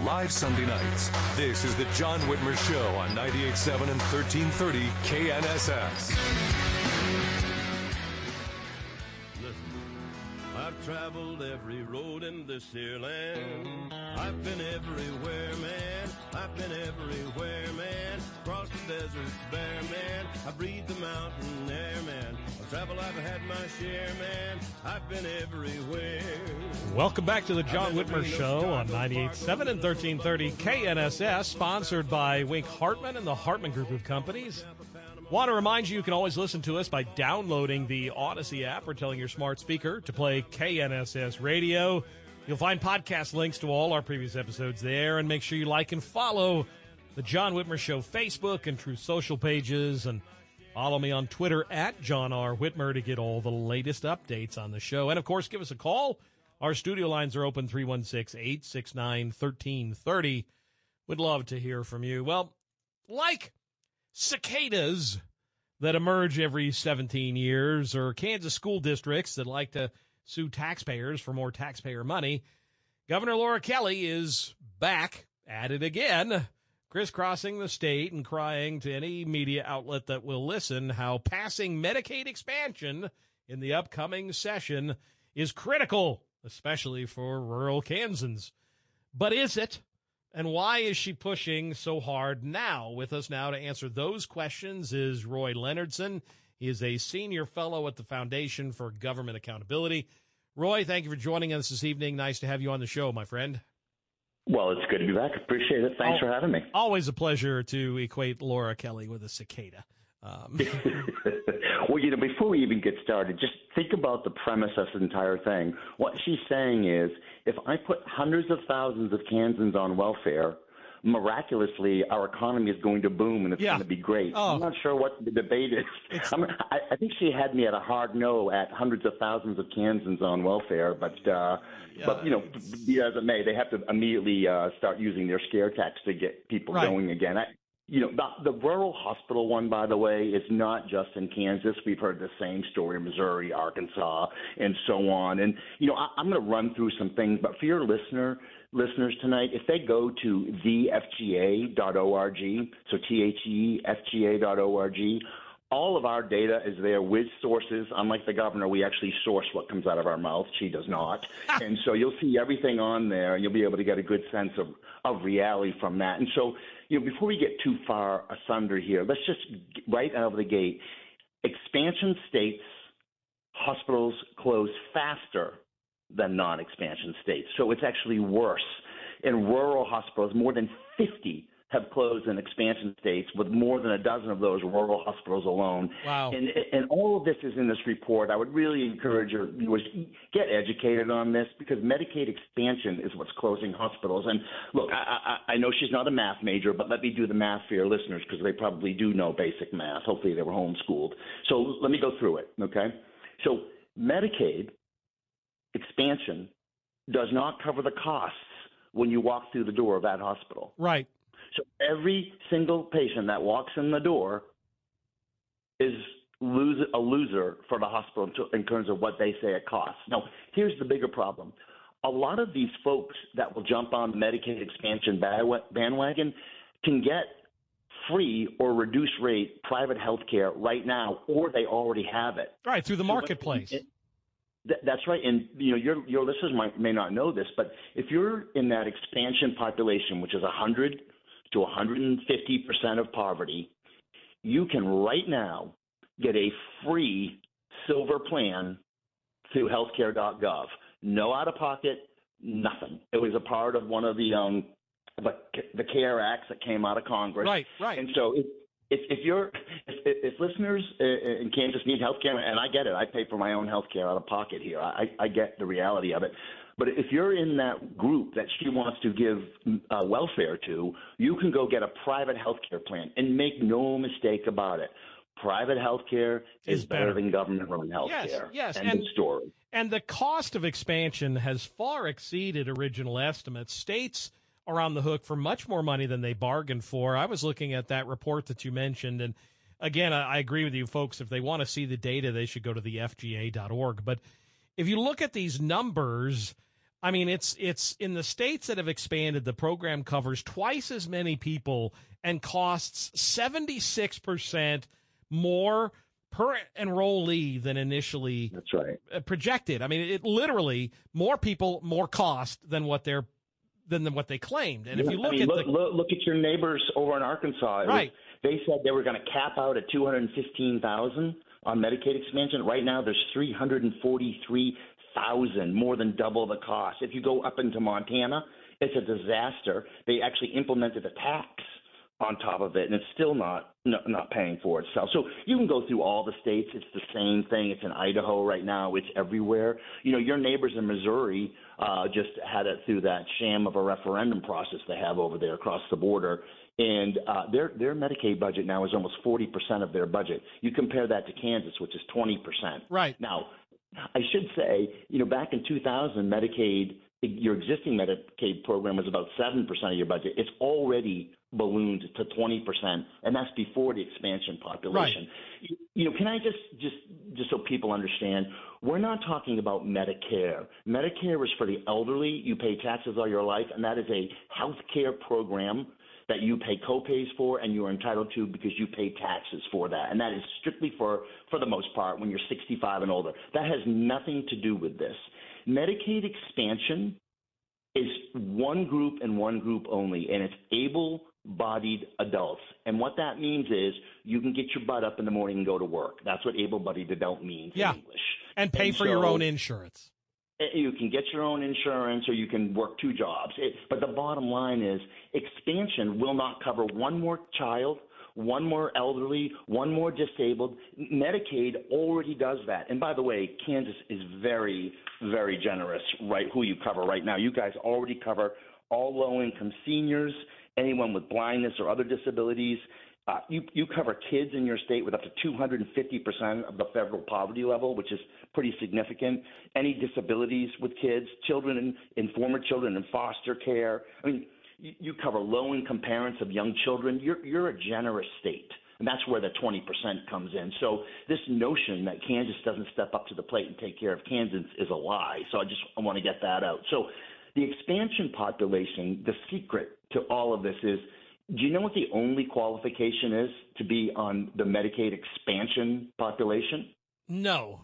[SPEAKER 9] Live Sunday nights. This is the John Whitmer Show on 98.7 and 1330 KNSS.
[SPEAKER 25] Listen, I've traveled every road in this here land. I've been everywhere, man. I've been everywhere, man. Across the deserts bare, man. I breathe the mountain air, I've I've had my share, man. I've been everywhere.
[SPEAKER 1] Welcome back to the John Whitmer Show on 98.7 and 1330 KNSS, sponsored by Wink Hartman and the Hartman Group of Companies. Want to remind you, you can always listen to us by downloading the Audacy app or telling your smart speaker to play KNSS Radio. You'll find podcast links to all our previous episodes there, and make sure you like and follow the John Whitmer Show Facebook and Truth Social pages, and follow me on Twitter at John R. Whitmer to get all the latest updates on the show. And of course, give us a call. Our studio lines are open 316 869 1330. Would love to hear from you. Well, like cicadas that emerge every 17 years, or Kansas school districts that like to sue taxpayers for more taxpayer money, Governor Laura Kelly is back at it again, crisscrossing the state and crying to any media outlet that will listen how passing Medicaid expansion in the upcoming session is critical, especially for rural Kansans. But is it? And why is she pushing so hard now? With us now to answer those questions is Roy Lenardson. He is a senior fellow at the Foundation for Government Accountability. Roy, thank you for joining us this evening. Nice to have you on the show, my friend.
[SPEAKER 26] Well, it's good to be back. Appreciate it. Thanks
[SPEAKER 1] Oh,
[SPEAKER 26] for having me.
[SPEAKER 1] Always a pleasure to equate Laura Kelly with a cicada. Um, <laughs> <laughs>
[SPEAKER 26] well, you know, before we even get started, just think about the premise of this entire thing. What she's saying is if I put hundreds of thousands of Kansans on welfare, miraculously our economy is going to boom and it's
[SPEAKER 1] Yeah.
[SPEAKER 26] going to be great.
[SPEAKER 1] Oh.
[SPEAKER 26] I'm not sure what the debate is. I, mean, I, I think she had me at a hard no at hundreds of thousands of Kansans on welfare, but uh, but you know, be as it may, they have to immediately uh, start using their scare tax to get people
[SPEAKER 1] Right.
[SPEAKER 26] going again. I, you know, the, the rural hospital one, by the way, is not just in Kansas. We've heard the same story in Missouri, Arkansas, and so on. And you know, I, I'm going to run through some things, but for your listener listeners tonight, if they go to thefga.org, so T H E F G A dot O R G. All of our data is there with sources. Unlike the governor, we actually source what comes out of our mouth. She does not. <laughs> and so you'll see everything on there. You'll be able to get a good sense of, of reality from that. And so, you know, before we get too far asunder here, let's just right out of the gate. Expansion states hospitals close faster than non expansion states. So it's actually worse. In rural hospitals, more than 50 have closed in expansion states, with more than a dozen of those rural hospitals alone.
[SPEAKER 1] Wow.
[SPEAKER 26] And, and all of this is in this report. I would really encourage your viewers get educated on this because Medicaid expansion is what's closing hospitals. And look, I, I, I know she's not a math major, but let me do the math for your listeners because they probably do know basic math. Hopefully, they were homeschooled. So let me go through it. Okay. So Medicaid expansion does not cover the costs when you walk through the door of that hospital.
[SPEAKER 1] right.
[SPEAKER 26] So every single patient that walks in the door is lose, a loser for the hospital in terms of what they say it costs. Now, here's the bigger problem. A lot of these folks that will jump on the Medicaid expansion bandwagon can get free or reduced rate private health care right now, or they already have it.
[SPEAKER 1] Right, through the
[SPEAKER 26] So
[SPEAKER 1] marketplace.
[SPEAKER 26] Th- That's right, and you know your your listeners might may not know this, but if you're in that expansion population, which is 100 to 150 percent of poverty, you can right now get a free silver plan through healthcare.gov. No out of pocket, nothing. It was a part of one of the um the, the CARE acts that came out of Congress.
[SPEAKER 1] Right, right.
[SPEAKER 26] And so it, if, if you're if, if listeners uh, uh, in Kansas need health care, and I get it, I pay for my own health care out of pocket here. I, I get the reality of it. But if you're in that group that she wants to give mm, uh, welfare to, you can go get a private health care plan. And make no mistake about it, private health care is,
[SPEAKER 1] Is
[SPEAKER 26] better
[SPEAKER 1] better.
[SPEAKER 26] than government run health
[SPEAKER 1] Yes,
[SPEAKER 26] care.
[SPEAKER 1] yes,
[SPEAKER 26] End
[SPEAKER 1] and-
[SPEAKER 26] story.
[SPEAKER 1] And the cost of expansion has far exceeded original estimates. States are on the hook for much more money than they bargained for. I was looking at that report that you mentioned, and again, I I agree with you, folks. If they want to see the data, they should go to the FGA.org. But if you look at these numbers, I mean, it's it's in the states that have expanded, the program covers twice as many people and costs seventy six percent more per enrollee than initially
[SPEAKER 26] That's right.
[SPEAKER 1] projected. I mean, it literally more people, more cost than what they're than, than what they claimed. And if
[SPEAKER 26] Yeah,
[SPEAKER 1] you
[SPEAKER 26] I
[SPEAKER 1] look
[SPEAKER 26] mean,
[SPEAKER 1] at
[SPEAKER 26] look,
[SPEAKER 1] the
[SPEAKER 26] look, look at your neighbors over in Arkansas. It was-
[SPEAKER 1] Right.
[SPEAKER 26] they said they were going to cap out at 215,000 on Medicaid expansion. Right now, there's 343,000, more than double the cost. If you go up into Montana, it's a disaster. They actually implemented a tax on top of it, and it's still not no, not paying for itself. So you can go through all the states; it's the same thing. It's in Idaho right now; it's everywhere. You know, your neighbors in Missouri uh, just had it through that sham of a referendum process they have over there across the border, and uh, their their Medicaid budget now is almost forty percent of their budget. You compare that to Kansas, which is twenty percent.
[SPEAKER 1] Right
[SPEAKER 26] now, I should say, you know, back in 2000, Medicaid, your existing Medicaid program was about 7% of your budget. It's already ballooned to 20%, and that's before the expansion population. You- You know, can I just, just, just so people understand, we're not talking about Medicare. Medicare is for the elderly. You pay taxes all your life, and that is a health care program that you pay copays for and you're entitled to because you pay taxes for that. And that is strictly for, for the most part, when you're 65 and older. That has nothing to do with this. Medicaid expansion is one group and one group only, and it's able bodied adults. And what that means is you can get your butt up in the morning and go to work. That's what able bodied adult means
[SPEAKER 1] Yeah.
[SPEAKER 26] in English.
[SPEAKER 1] and pay
[SPEAKER 26] And
[SPEAKER 1] for your own insurance.
[SPEAKER 26] Uh, you can get your own insurance or you can work two jobs. It, but the bottom line is expansion will not cover one more child, one more elderly, one more disabled. Medicaid already does that. And by the way, Kansas is very, very generous, right? Who you cover right now. You guys already cover all low income seniors, anyone with blindness or other disabilities. Uh, you, you cover kids in your state with up to 250% of the federal poverty level, which is pretty significant. Any disabilities with kids, children and, former children in foster care. I mean, you, you cover low income parents of young children. You're, you're a generous state. And that's where the 20% comes in. So this notion that Kansas doesn't step up to the plate and take care of Kansas is a lie. So I just I want to get that out. So the expansion population, the secret to all of this is do you know what the only qualification is to be on the Medicaid expansion population?
[SPEAKER 1] No.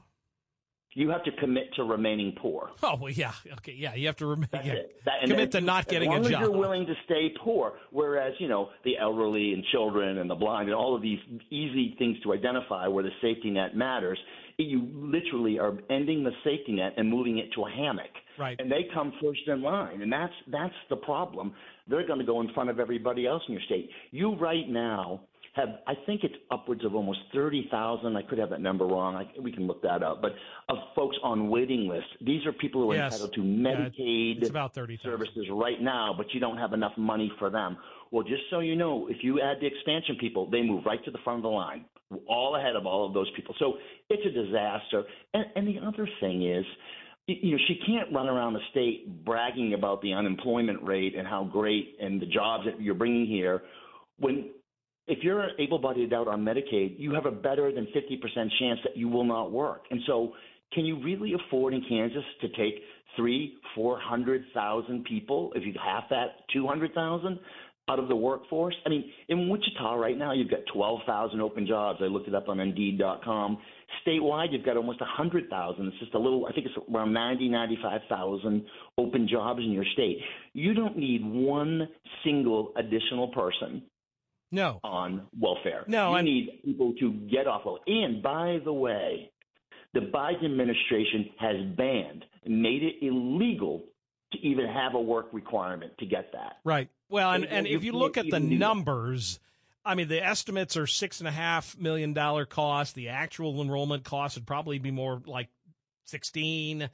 [SPEAKER 26] You have to commit to remaining poor.
[SPEAKER 1] Oh well, yeah, okay, yeah. You have to rem- yeah,
[SPEAKER 26] That-
[SPEAKER 1] commit to not getting
[SPEAKER 26] as
[SPEAKER 1] a
[SPEAKER 26] long
[SPEAKER 1] job.
[SPEAKER 26] As you're willing to stay poor, whereas you know the elderly and children and the blind and all of these easy things to identify where the safety net matters, you literally are ending the safety net and moving it to a hammock.
[SPEAKER 1] Right.
[SPEAKER 26] And they come first in line, and that's that's the problem. They're going to go in front of everybody else in your state. You right now have, I think it's upwards of almost 30,000. I could have that number wrong. I, we can look that up. But of folks on waiting lists, these are people who are
[SPEAKER 1] Yes.
[SPEAKER 26] entitled to
[SPEAKER 1] Yeah,
[SPEAKER 26] Medicaid
[SPEAKER 1] it's about 30,000.
[SPEAKER 26] services right now, but you don't have enough money for them. Well, just so you know, if you add the expansion people, they move right to the front of the line, all ahead of all of those people. So it's a disaster. And, and the other thing is, you know, she can't run around the state bragging about the unemployment rate and how great and the jobs that you're bringing here when if you're able-bodied out on Medicaid, you have a better than 50% chance that you will not work. And so, can you really afford in Kansas to take three, four hundred thousand people? If you half that, two hundred thousand out of the workforce. I mean, in Wichita right now, you've got 12,000 open jobs. I looked it up on Indeed.com. Statewide, you've got almost 100,000. It's just a little, I think it's around 90, 95,000 open jobs in your state. You don't need one single additional person
[SPEAKER 1] no.
[SPEAKER 26] on welfare.
[SPEAKER 1] No,
[SPEAKER 26] you
[SPEAKER 1] and-
[SPEAKER 26] need people to get off of. And by the way, the Biden administration has banned, made it illegal to even have a work requirement to get that.
[SPEAKER 1] Right. Well, and,
[SPEAKER 26] You-
[SPEAKER 1] and if you
[SPEAKER 26] can't
[SPEAKER 1] look at the numbers, I mean, the estimates are six and a half million dollar cost. The actual enrollment cost would probably be more like sixteen.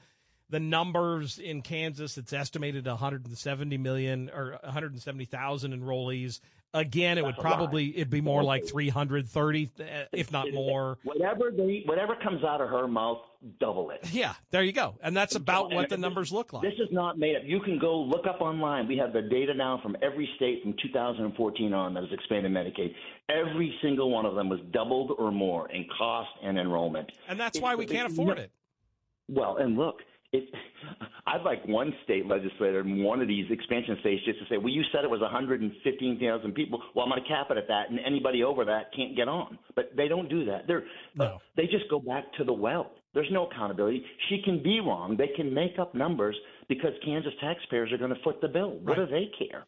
[SPEAKER 1] The numbers in Kansas, it's estimated 170 million or 170,000 enrollees. Again, it would
[SPEAKER 26] That's a
[SPEAKER 1] probably it'd be more like 330, uh, if not more.
[SPEAKER 26] Whatever they, whatever comes out of her mouth, double it.
[SPEAKER 1] Yeah, there you go. And that's about what the numbers look like.
[SPEAKER 26] This is not made up. You can go look up online. We have the data now from every state from 2014 on that has expanded Medicaid. Every single one of them was doubled or more in cost and enrollment.
[SPEAKER 1] And that's
[SPEAKER 26] It's
[SPEAKER 1] why we can't afford it.
[SPEAKER 26] Well, and look, it, <laughs> I'd like one state legislator in one of these expansion states just to say, well, you said it was 115,000 people. Well, I'm going to cap it at that, and anybody over that can't get on. But they don't do that. They're,
[SPEAKER 1] No.
[SPEAKER 26] They just go back to the well. There's no accountability. She can be wrong. They can make up numbers because Kansas taxpayers are going to foot the bill. What do they care?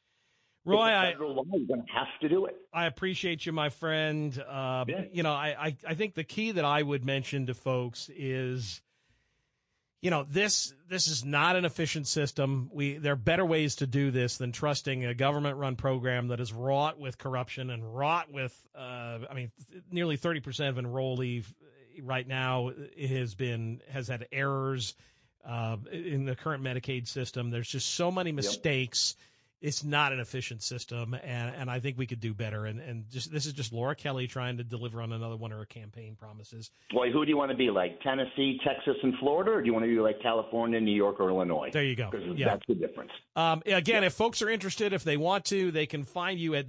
[SPEAKER 1] Roy, I-.
[SPEAKER 26] You're going to have to do it.
[SPEAKER 1] I appreciate you, my friend. Uh, You know, I, I, I think the key that I would mention to folks is, you know, this this is not an efficient system. We there are better ways to do this than trusting a government run program that is wrought with corruption and wrought with. Uh, I mean, nearly thirty percent of enrollee right now has been has had errors uh, in the current Medicaid system. There's just so many mistakes. It's not an efficient system, and, and I think we could do better. And, and just this is just Laura Kelly trying to deliver on another one of her campaign promises.
[SPEAKER 26] Boy, who do you want to be like? Tennessee, Texas, and Florida, or do you want to be like California, New York, or Illinois?
[SPEAKER 1] There you go.
[SPEAKER 26] Because
[SPEAKER 1] Yeah.
[SPEAKER 26] that's the difference.
[SPEAKER 1] Um, again, if folks are interested, if they want to, they can find you at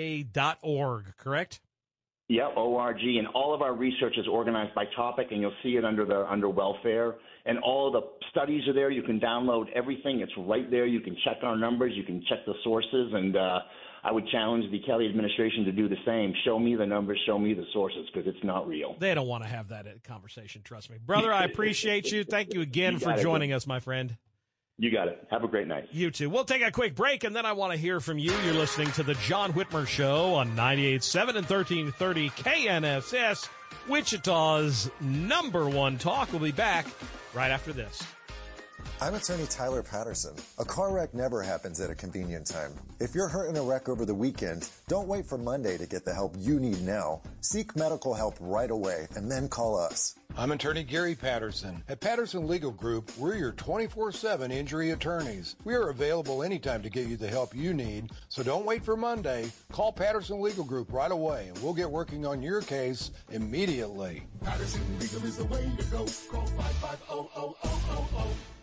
[SPEAKER 1] thefga.org, correct?
[SPEAKER 26] Yeah, ORG, and all of our research is organized by topic, and you'll see it under the under welfare. And all the studies are there. You can download everything. It's right there. You can check our numbers. You can check the sources. And uh, I would challenge the Kelly administration to do the same. Show me the numbers. Show me the sources, because it's not real.
[SPEAKER 1] They don't want to have that conversation, trust me. Brother, I <laughs> appreciate you. Thank you again
[SPEAKER 26] You
[SPEAKER 1] for
[SPEAKER 26] got it.
[SPEAKER 1] joining us, my friend.
[SPEAKER 26] You got it. Have a great night.
[SPEAKER 1] You too. We'll take a quick break, and then I want to hear from you. You're listening to the John Whitmer Show on 98.7 and 1330 KNSS, Wichita's number one talk. We'll be back right after this.
[SPEAKER 27] I'm attorney Tyler Patterson. A car wreck never happens at a convenient time. If you're hurt in a wreck over the weekend, don't wait for Monday to get the help you need now. Seek medical help right away and then call us.
[SPEAKER 21] I'm attorney Gary Patterson. At Patterson Legal Group, we're your 24 7 injury attorneys. We are available anytime to get you the help you need, so don't wait for Monday. Call Patterson Legal Group right away, and we'll get working on your case immediately.
[SPEAKER 28] Patterson Legal is the way to go. Call 550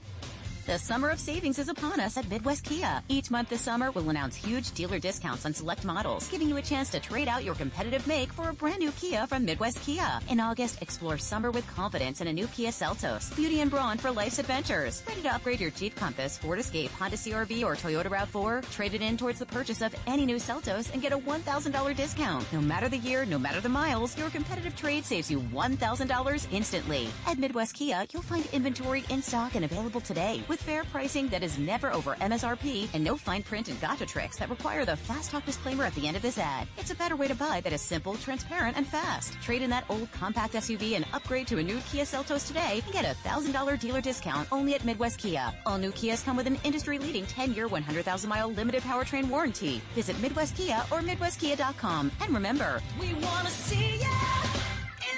[SPEAKER 3] The summer of savings is upon us at Midwest Kia. Each month this summer, we'll announce huge dealer discounts on select models, giving you a chance to trade out your competitive make for a brand new Kia from Midwest Kia. In August, explore summer with confidence in a new Kia Seltos, beauty and brawn for life's adventures. Ready to upgrade your Jeep Compass, Ford Escape, Honda CRV, or Toyota RAV4? Trade it in towards the purchase of any new Seltos and get a $1,000 discount. No matter the year, no matter the miles, your competitive trade saves you $1,000 instantly. At Midwest Kia, you'll find inventory in stock and available today with fair pricing that is never over MSRP and no fine print and gotcha tricks that require the fast talk disclaimer at the end of this ad. It's a better way to buy that is simple, transparent, and fast. Trade in that old compact SUV and upgrade to a new Kia Seltos today and get a $1,000 dealer discount only at Midwest Kia. All new Kias come with an industry-leading 10-year, 100,000-mile limited powertrain warranty. Visit Midwest Kia or MidwestKia.com. And remember,
[SPEAKER 28] We want to see ya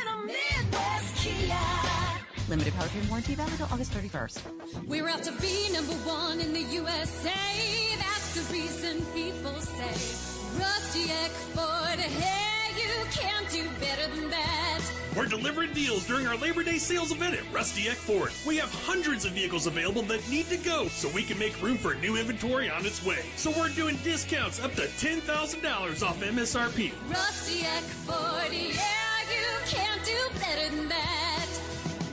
[SPEAKER 28] in a Midwest Kia.
[SPEAKER 3] Limited powertrain warranty valid until August 31st.
[SPEAKER 29] We're out to be number one in the USA. That's the reason people say, Rusty Eck Ford, hey, you can't do better than that.
[SPEAKER 30] We're delivering deals during our Labor Day sales event at Rusty Eck Ford. We have hundreds of vehicles available that need to go so we can make room for new inventory on its way. So we're doing discounts up to $10,000 off MSRP.
[SPEAKER 29] Rusty Eck Ford, yeah, you can't do better than that.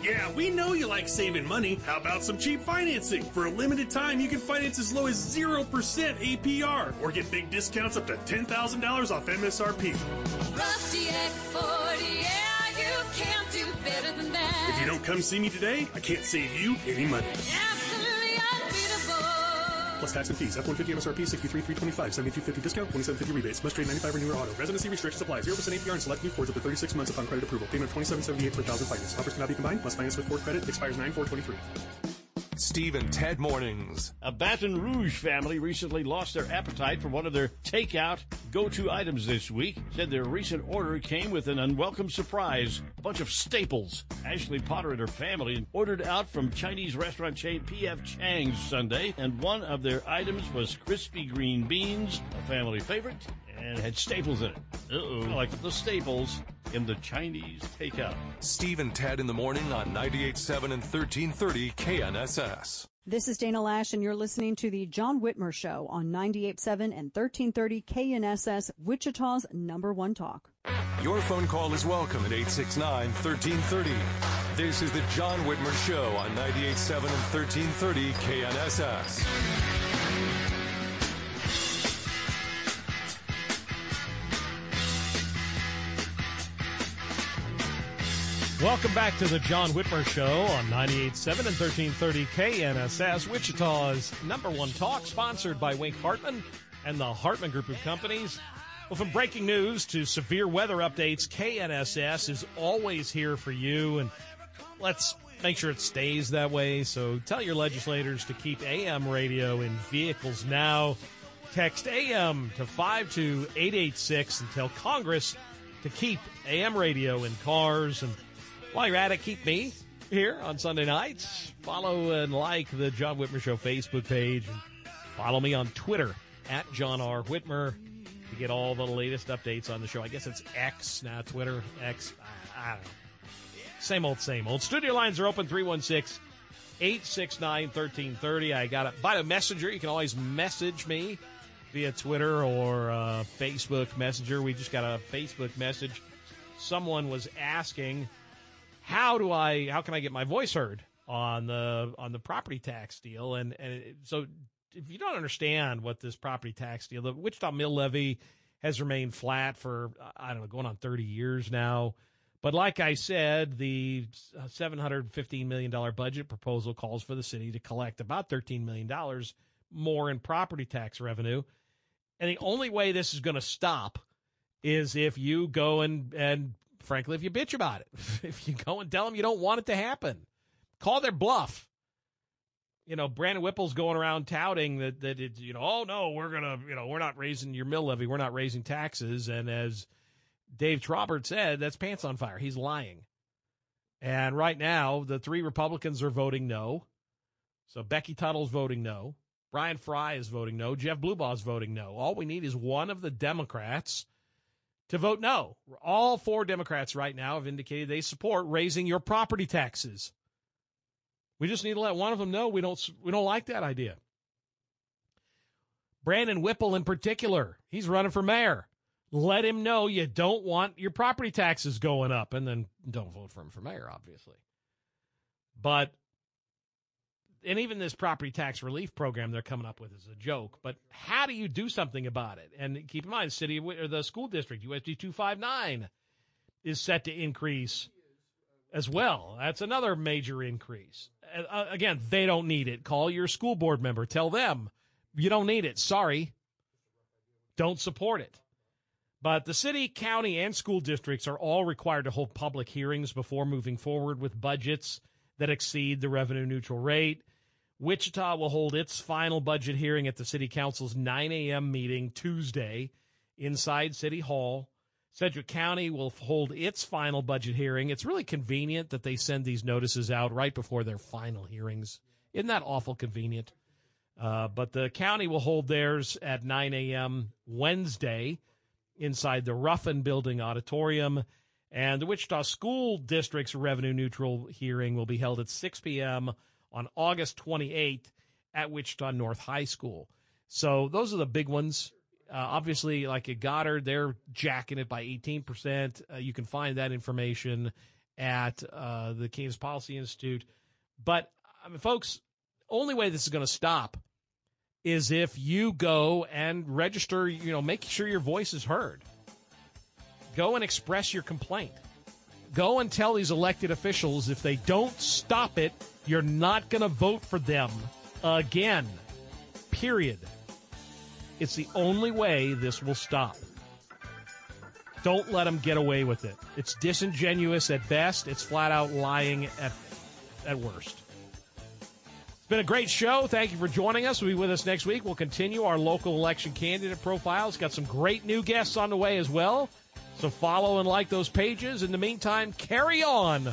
[SPEAKER 30] Yeah, we know you like saving money. How about some cheap financing? For a limited time, you can finance as low as 0% APR or get big discounts up to $10,000 off MSRP.
[SPEAKER 29] Rusty Eck Ford, yeah, you can't do better than that.
[SPEAKER 30] If you don't come see me today, I can't save you any money.
[SPEAKER 29] Unbeatable.
[SPEAKER 30] Plus tax and fees. F-150 MSRP 63,325. 7250 discount. 2750 rebates. Must trade 95 or newer auto. Residency restrictions apply. 0% APR and select new Fords up to 36 months upon credit approval. Payment of 2778 per thousand finance. Offers cannot be combined. Must finance with Ford credit. Expires 9 423.
[SPEAKER 9] Steve and Ted Mornings.
[SPEAKER 31] A Baton Rouge family recently lost their appetite for one of their takeout go-to items this week. Said their recent order came with an unwelcome surprise, a bunch of staples. Ashley Potter and her family ordered out from Chinese restaurant chain P.F. Chang's Sunday, and one of their items was crispy green beans, a family favorite, and had staples in it. Uh-oh. Like the staples in the Chinese takeout.
[SPEAKER 9] Steve and Ted in the morning on 98.7 and 1330 KNSS.
[SPEAKER 32] This is Dana Lash, and you're listening to the John Whitmer Show on 98.7 and 1330 KNSS, Wichita's number one talk.
[SPEAKER 9] Your phone call is welcome at 869 1330. This is the John Whitmer Show on 98.7 and 1330 KNSS.
[SPEAKER 1] Welcome back to the John Whitmer Show on 98.7 and 1330 KNSS, Wichita's number one talk, sponsored by Wink Hartman and the Hartman Group of Companies. Well, from breaking news to severe weather updates, KNSS is always here for you, and let's make sure it stays that way. So tell your legislators to keep AM radio in vehicles now. Text AM to 52886 and tell Congress to keep AM radio in cars and while you're at it, keep me here on Sunday nights. Follow and like the John Whitmer Show Facebook page. Follow me on Twitter at John R. Whitmer to get all the latest updates on the show. I guess it's X now, Twitter, X. I, I don't know. Same old, same old. Studio lines are open 316 869 1330. I got it by the messenger. You can always message me via Twitter or uh, Facebook Messenger. We just got a Facebook message. Someone was asking how do I how can I get my voice heard on the on the property tax deal? And and so if you don't understand what this property tax deal the Wichita mill levy has remained flat for I don't know going on 30 years now. But like I said the 715 million dollar budget proposal calls for the city to collect about 13 million dollars more in property tax revenue. And the only way this is going to stop is if you go and and frankly, if you bitch about it, <laughs> if you go and tell them you don't want it to happen, call their bluff. You know, Brandon Whipple's going around touting that that it's you know, oh no, we're gonna you know we're not raising your mill levy, we're not raising taxes, and as Dave Trabert said, that's pants on fire. He's lying. And right now, the three Republicans are voting no. So Becky Tuttle's voting no. Bryan Frye is voting no. Jeff Blubaugh is voting no. All we need is one of the Democrats to vote no. All four Democrats right now have indicated they support raising your property taxes. We just need to let one of them know we don't we don't like that idea. Brandon Whipple in particular, he's running for mayor. Let him know you don't want your property taxes going up and then don't vote for him for mayor obviously. But and even this property tax relief program they're coming up with is a joke. But how do you do something about it? And keep in mind, city or the school district USD two five nine is set to increase as well. That's another major increase. Uh, again, they don't need it. Call your school board member. Tell them you don't need it. Sorry, don't support it. But the city, county, and school districts are all required to hold public hearings before moving forward with budgets that exceed the revenue neutral rate. Wichita will hold its final budget hearing at the City Council's 9 a.m. meeting Tuesday inside City Hall. Sedgwick County will hold its final budget hearing. It's really convenient that they send these notices out right before their final hearings. Isn't that awful convenient? Uh, but the county will hold theirs at 9 a.m. Wednesday inside the Ruffin Building Auditorium. And the Wichita School District's revenue neutral hearing will be held at 6 p.m on August 28th at Wichita North High School. So those are the big ones. Uh, obviously, like at Goddard, they're jacking it by 18%. Uh, you can find that information at uh, the Kansas Policy Institute. But, I mean, folks, only way this is going to stop is if you go and register, you know, make sure your voice is heard. Go and express your complaint. Go and tell these elected officials if they don't stop it, you're not going to vote for them again. Period. It's the only way this will stop. Don't let them get away with it. It's disingenuous at best. It's flat out lying at at worst. It's been a great show. Thank you for joining us. We'll be with us next week. We'll continue our local election candidate profiles. Got some great new guests on the way as well. So follow and like those pages. In the meantime, carry on,